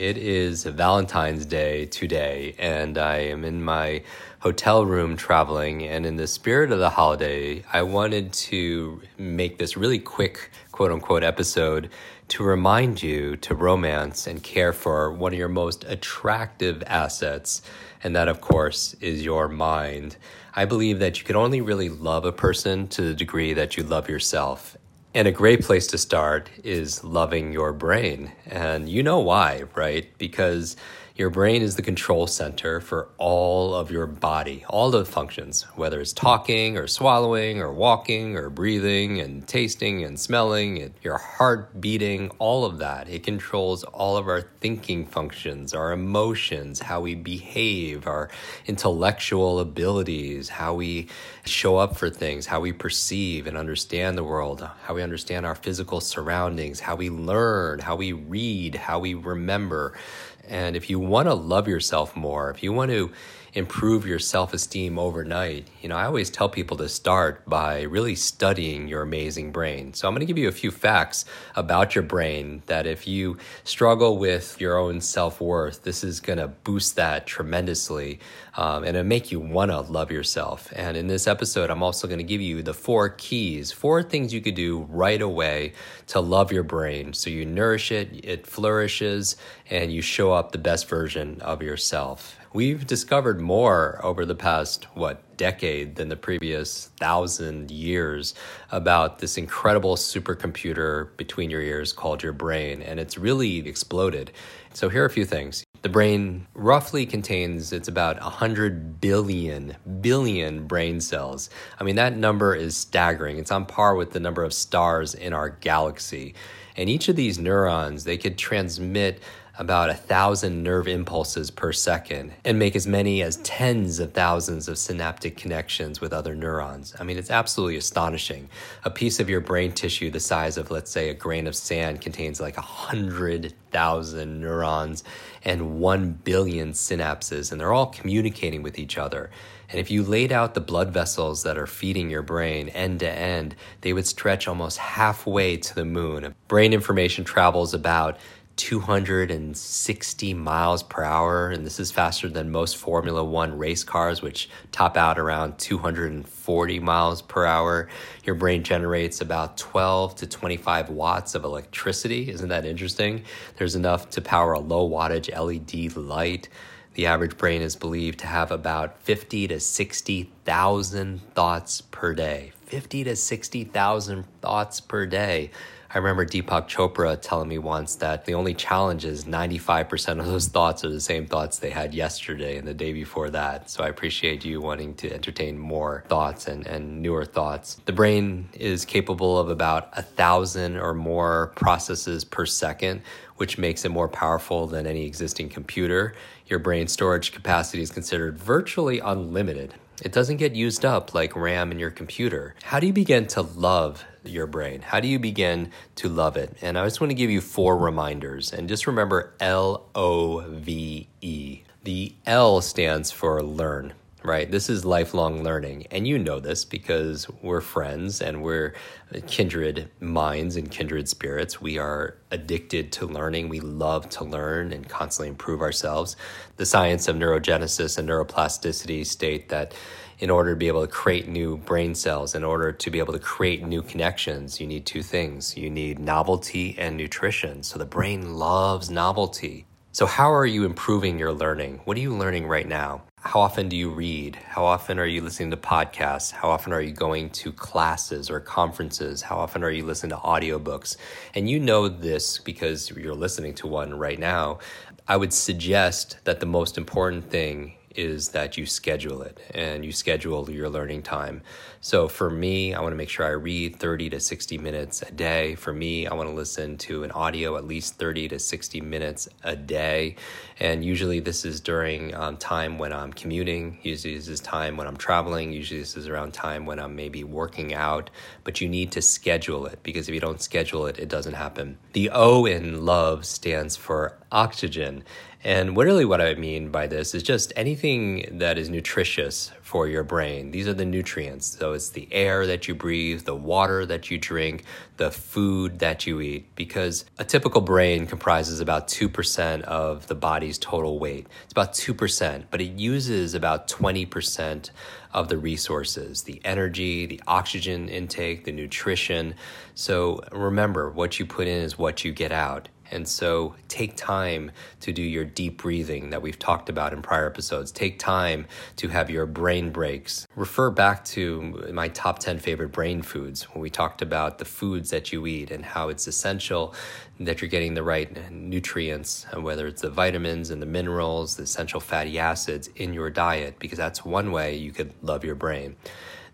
It is Valentine's Day today, and I am in my hotel room traveling. And in the spirit of the holiday, I wanted to make this really quick, quote unquote, episode to remind you to romance and care for one of your most attractive assets. And that, of course, is your mind. I believe that you can only really love a person to the degree that you love yourself. And a great place to start is loving your brain. And you know why, right? Because your brain is the control center for all of your body, all the functions, whether it's talking or swallowing or walking or breathing and tasting and smelling, your heart beating, all of that. It controls all of our thinking functions, our emotions, how we behave, our intellectual abilities, how we show up for things, how we perceive and understand the world, how we understand our physical surroundings, how we learn, how we read, how we remember. And if you want to love yourself more, if you want to improve your self esteem overnight, you know, I always tell people to start by really studying your amazing brain. So I'm going to give you a few facts about your brain that if you struggle with your own self worth, this is going to boost that tremendously um, and it'll make you want to love yourself. And in this episode, I'm also going to give you the four keys, four things you could do right away to love your brain so you nourish it, it flourishes, and you show up the best version of yourself. We've discovered more over the past, what, decade than the previous thousand years about this incredible supercomputer between your ears called your brain, and it's really exploded. So, here are a few things. The brain roughly contains, it's about 100 billion, billion brain cells. I mean, that number is staggering. It's on par with the number of stars in our galaxy. And each of these neurons, they could transmit about a thousand nerve impulses per second and make as many as tens of thousands of synaptic connections with other neurons. I mean, it's absolutely astonishing. A piece of your brain tissue the size of, let's say, a grain of sand contains like a hundred thousand neurons and one billion synapses, and they're all communicating with each other. And if you laid out the blood vessels that are feeding your brain end to end, they would stretch almost halfway to the moon. Brain information travels about 260 miles per hour, and this is faster than most Formula One race cars, which top out around 240 miles per hour. Your brain generates about 12 to 25 watts of electricity. Isn't that interesting? There's enough to power a low wattage LED light. The average brain is believed to have about 50 to 60,000 thoughts per day. 50 to 60,000 thoughts per day. I remember Deepak Chopra telling me once that the only challenge is 95% of those thoughts are the same thoughts they had yesterday and the day before that. So I appreciate you wanting to entertain more thoughts and, and newer thoughts. The brain is capable of about a thousand or more processes per second, which makes it more powerful than any existing computer. Your brain storage capacity is considered virtually unlimited. It doesn't get used up like RAM in your computer. How do you begin to love your brain? How do you begin to love it? And I just want to give you four reminders. And just remember L O V E. The L stands for learn right? This is lifelong learning. And you know this because we're friends and we're kindred minds and kindred spirits. We are addicted to learning. We love to learn and constantly improve ourselves. The science of neurogenesis and neuroplasticity state that in order to be able to create new brain cells, in order to be able to create new connections, you need two things. You need novelty and nutrition. So the brain loves novelty. So, how are you improving your learning? What are you learning right now? How often do you read? How often are you listening to podcasts? How often are you going to classes or conferences? How often are you listening to audiobooks? And you know this because you're listening to one right now. I would suggest that the most important thing is that you schedule it and you schedule your learning time. So for me, I want to make sure I read 30 to 60 minutes a day. For me, I want to listen to an audio at least 30 to 60 minutes a day. And usually this is during um, time when I'm commuting. Usually this is time when I'm traveling. Usually this is around time when I'm maybe working out. But you need to schedule it because if you don't schedule it, it doesn't happen. The O in love stands for oxygen. And really, what I mean by this is just anything that is nutritious for your brain. These are the nutrients. So it's the air that you breathe, the water that you drink, the food that you eat. Because a typical brain comprises about 2% of the body's total weight. It's about 2%, but it uses about 20% of the resources the energy, the oxygen intake, the nutrition. So remember, what you put in is what you get out. And so take time to do your deep breathing that we've talked about in prior episodes. Take time to have your brain breaks. Refer back to my top 10 favorite brain foods when we talked about the foods that you eat and how it's essential that you're getting the right nutrients, whether it's the vitamins and the minerals, the essential fatty acids in your diet, because that's one way you could love your brain.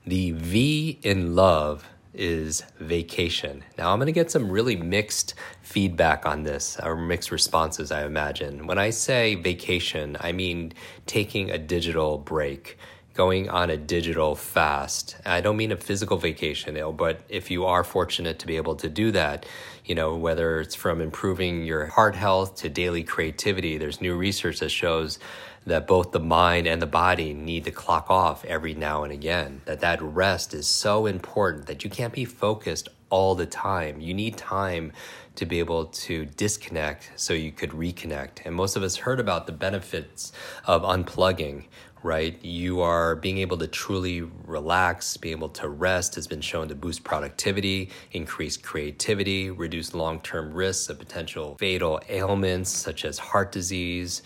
The V in love is vacation. Now, I'm going to get some really mixed feedback on this, or mixed responses, I imagine. When I say vacation, I mean taking a digital break, going on a digital fast. I don't mean a physical vacation, but if you are fortunate to be able to do that, you know, whether it's from improving your heart health to daily creativity, there's new research that shows that both the mind and the body need to clock off every now and again that that rest is so important that you can't be focused all the time you need time to be able to disconnect so you could reconnect and most of us heard about the benefits of unplugging right you are being able to truly relax being able to rest has been shown to boost productivity increase creativity reduce long-term risks of potential fatal ailments such as heart disease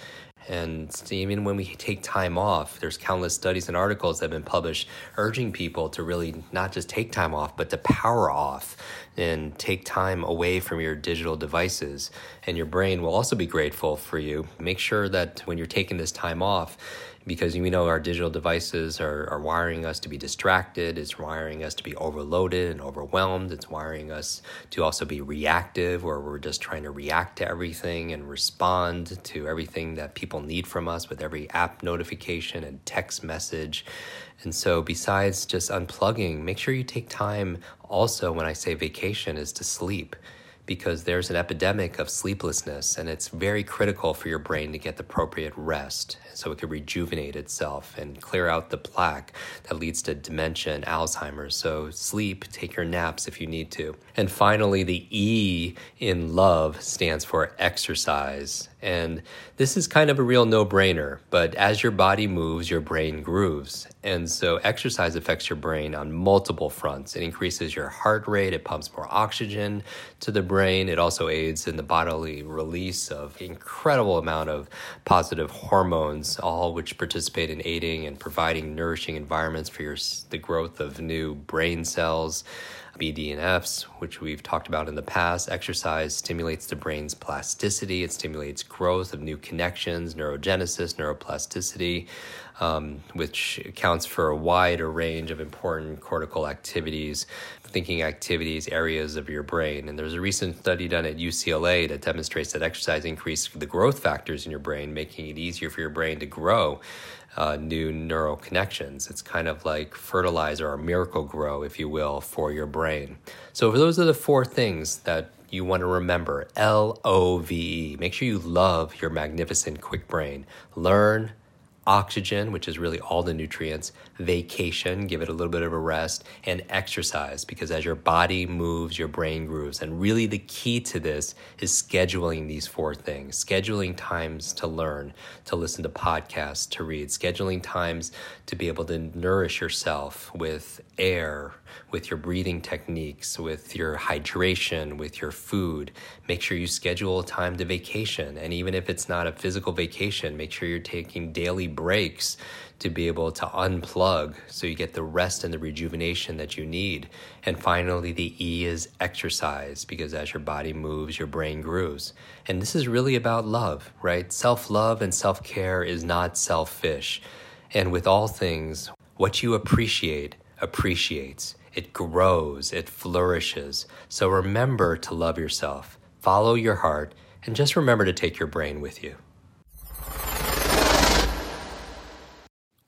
and even when we take time off, there's countless studies and articles that have been published urging people to really not just take time off, but to power off and take time away from your digital devices. And your brain will also be grateful for you. Make sure that when you're taking this time off, because we know our digital devices are, are wiring us to be distracted, it's wiring us to be overloaded and overwhelmed, it's wiring us to also be reactive, where we're just trying to react to everything and respond to everything that people need from us with every app notification and text message. And so, besides just unplugging, make sure you take time also when I say vacation is to sleep because there's an epidemic of sleeplessness and it's very critical for your brain to get the appropriate rest so it can rejuvenate itself and clear out the plaque that leads to dementia and Alzheimer's. So sleep, take your naps if you need to. And finally, the E in love stands for exercise. And this is kind of a real no brainer, but as your body moves, your brain grooves. And so exercise affects your brain on multiple fronts. It increases your heart rate, it pumps more oxygen to the brain. It also aids in the bodily release of incredible amount of positive hormones, all which participate in aiding and providing nourishing environments for your, the growth of new brain cells. BDNFs, which we've talked about in the past. Exercise stimulates the brain's plasticity, it stimulates growth of new connections, neurogenesis, neuroplasticity, um, which accounts for a wider range of important cortical activities, thinking activities, areas of your brain. And there's a recent study done at UCLA that demonstrates that exercise increases the growth factors in your brain, making it easier for your brain to grow uh, new neural connections. It's kind of like fertilizer or Miracle-Gro, if you will, for your brain. So, those are the four things that you want to remember L O V E. Make sure you love your magnificent quick brain. Learn, oxygen, which is really all the nutrients, vacation, give it a little bit of a rest, and exercise, because as your body moves, your brain grooves. And really, the key to this is scheduling these four things scheduling times to learn, to listen to podcasts, to read, scheduling times to be able to nourish yourself with air, with your breathing techniques, with your hydration, with your food. Make sure you schedule time to vacation. And even if it's not a physical vacation, make sure you're taking daily breaks to be able to unplug so you get the rest and the rejuvenation that you need. And finally, the E is exercise because as your body moves, your brain grooves. And this is really about love, right? Self love and self care is not selfish. And with all things, what you appreciate appreciates, it grows, it flourishes. So remember to love yourself, follow your heart, and just remember to take your brain with you.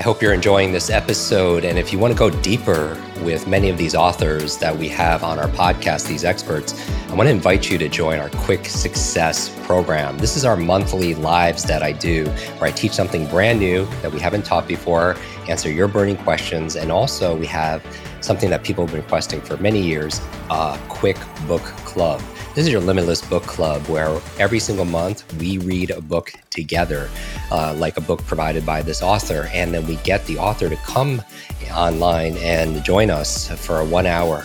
I hope you're enjoying this episode. And if you want to go deeper with many of these authors that we have on our podcast, these experts, I want to invite you to join our Kwik Success program. This is our monthly lives that I do, where I teach something brand new that we haven't taught before, answer your burning questions, and also we have something that people have been requesting for many years a quick book club. This is your Limitless Book Club, where every single month we read a book together, uh, like a book provided by this author. And then we get the author to come online and join us for a one hour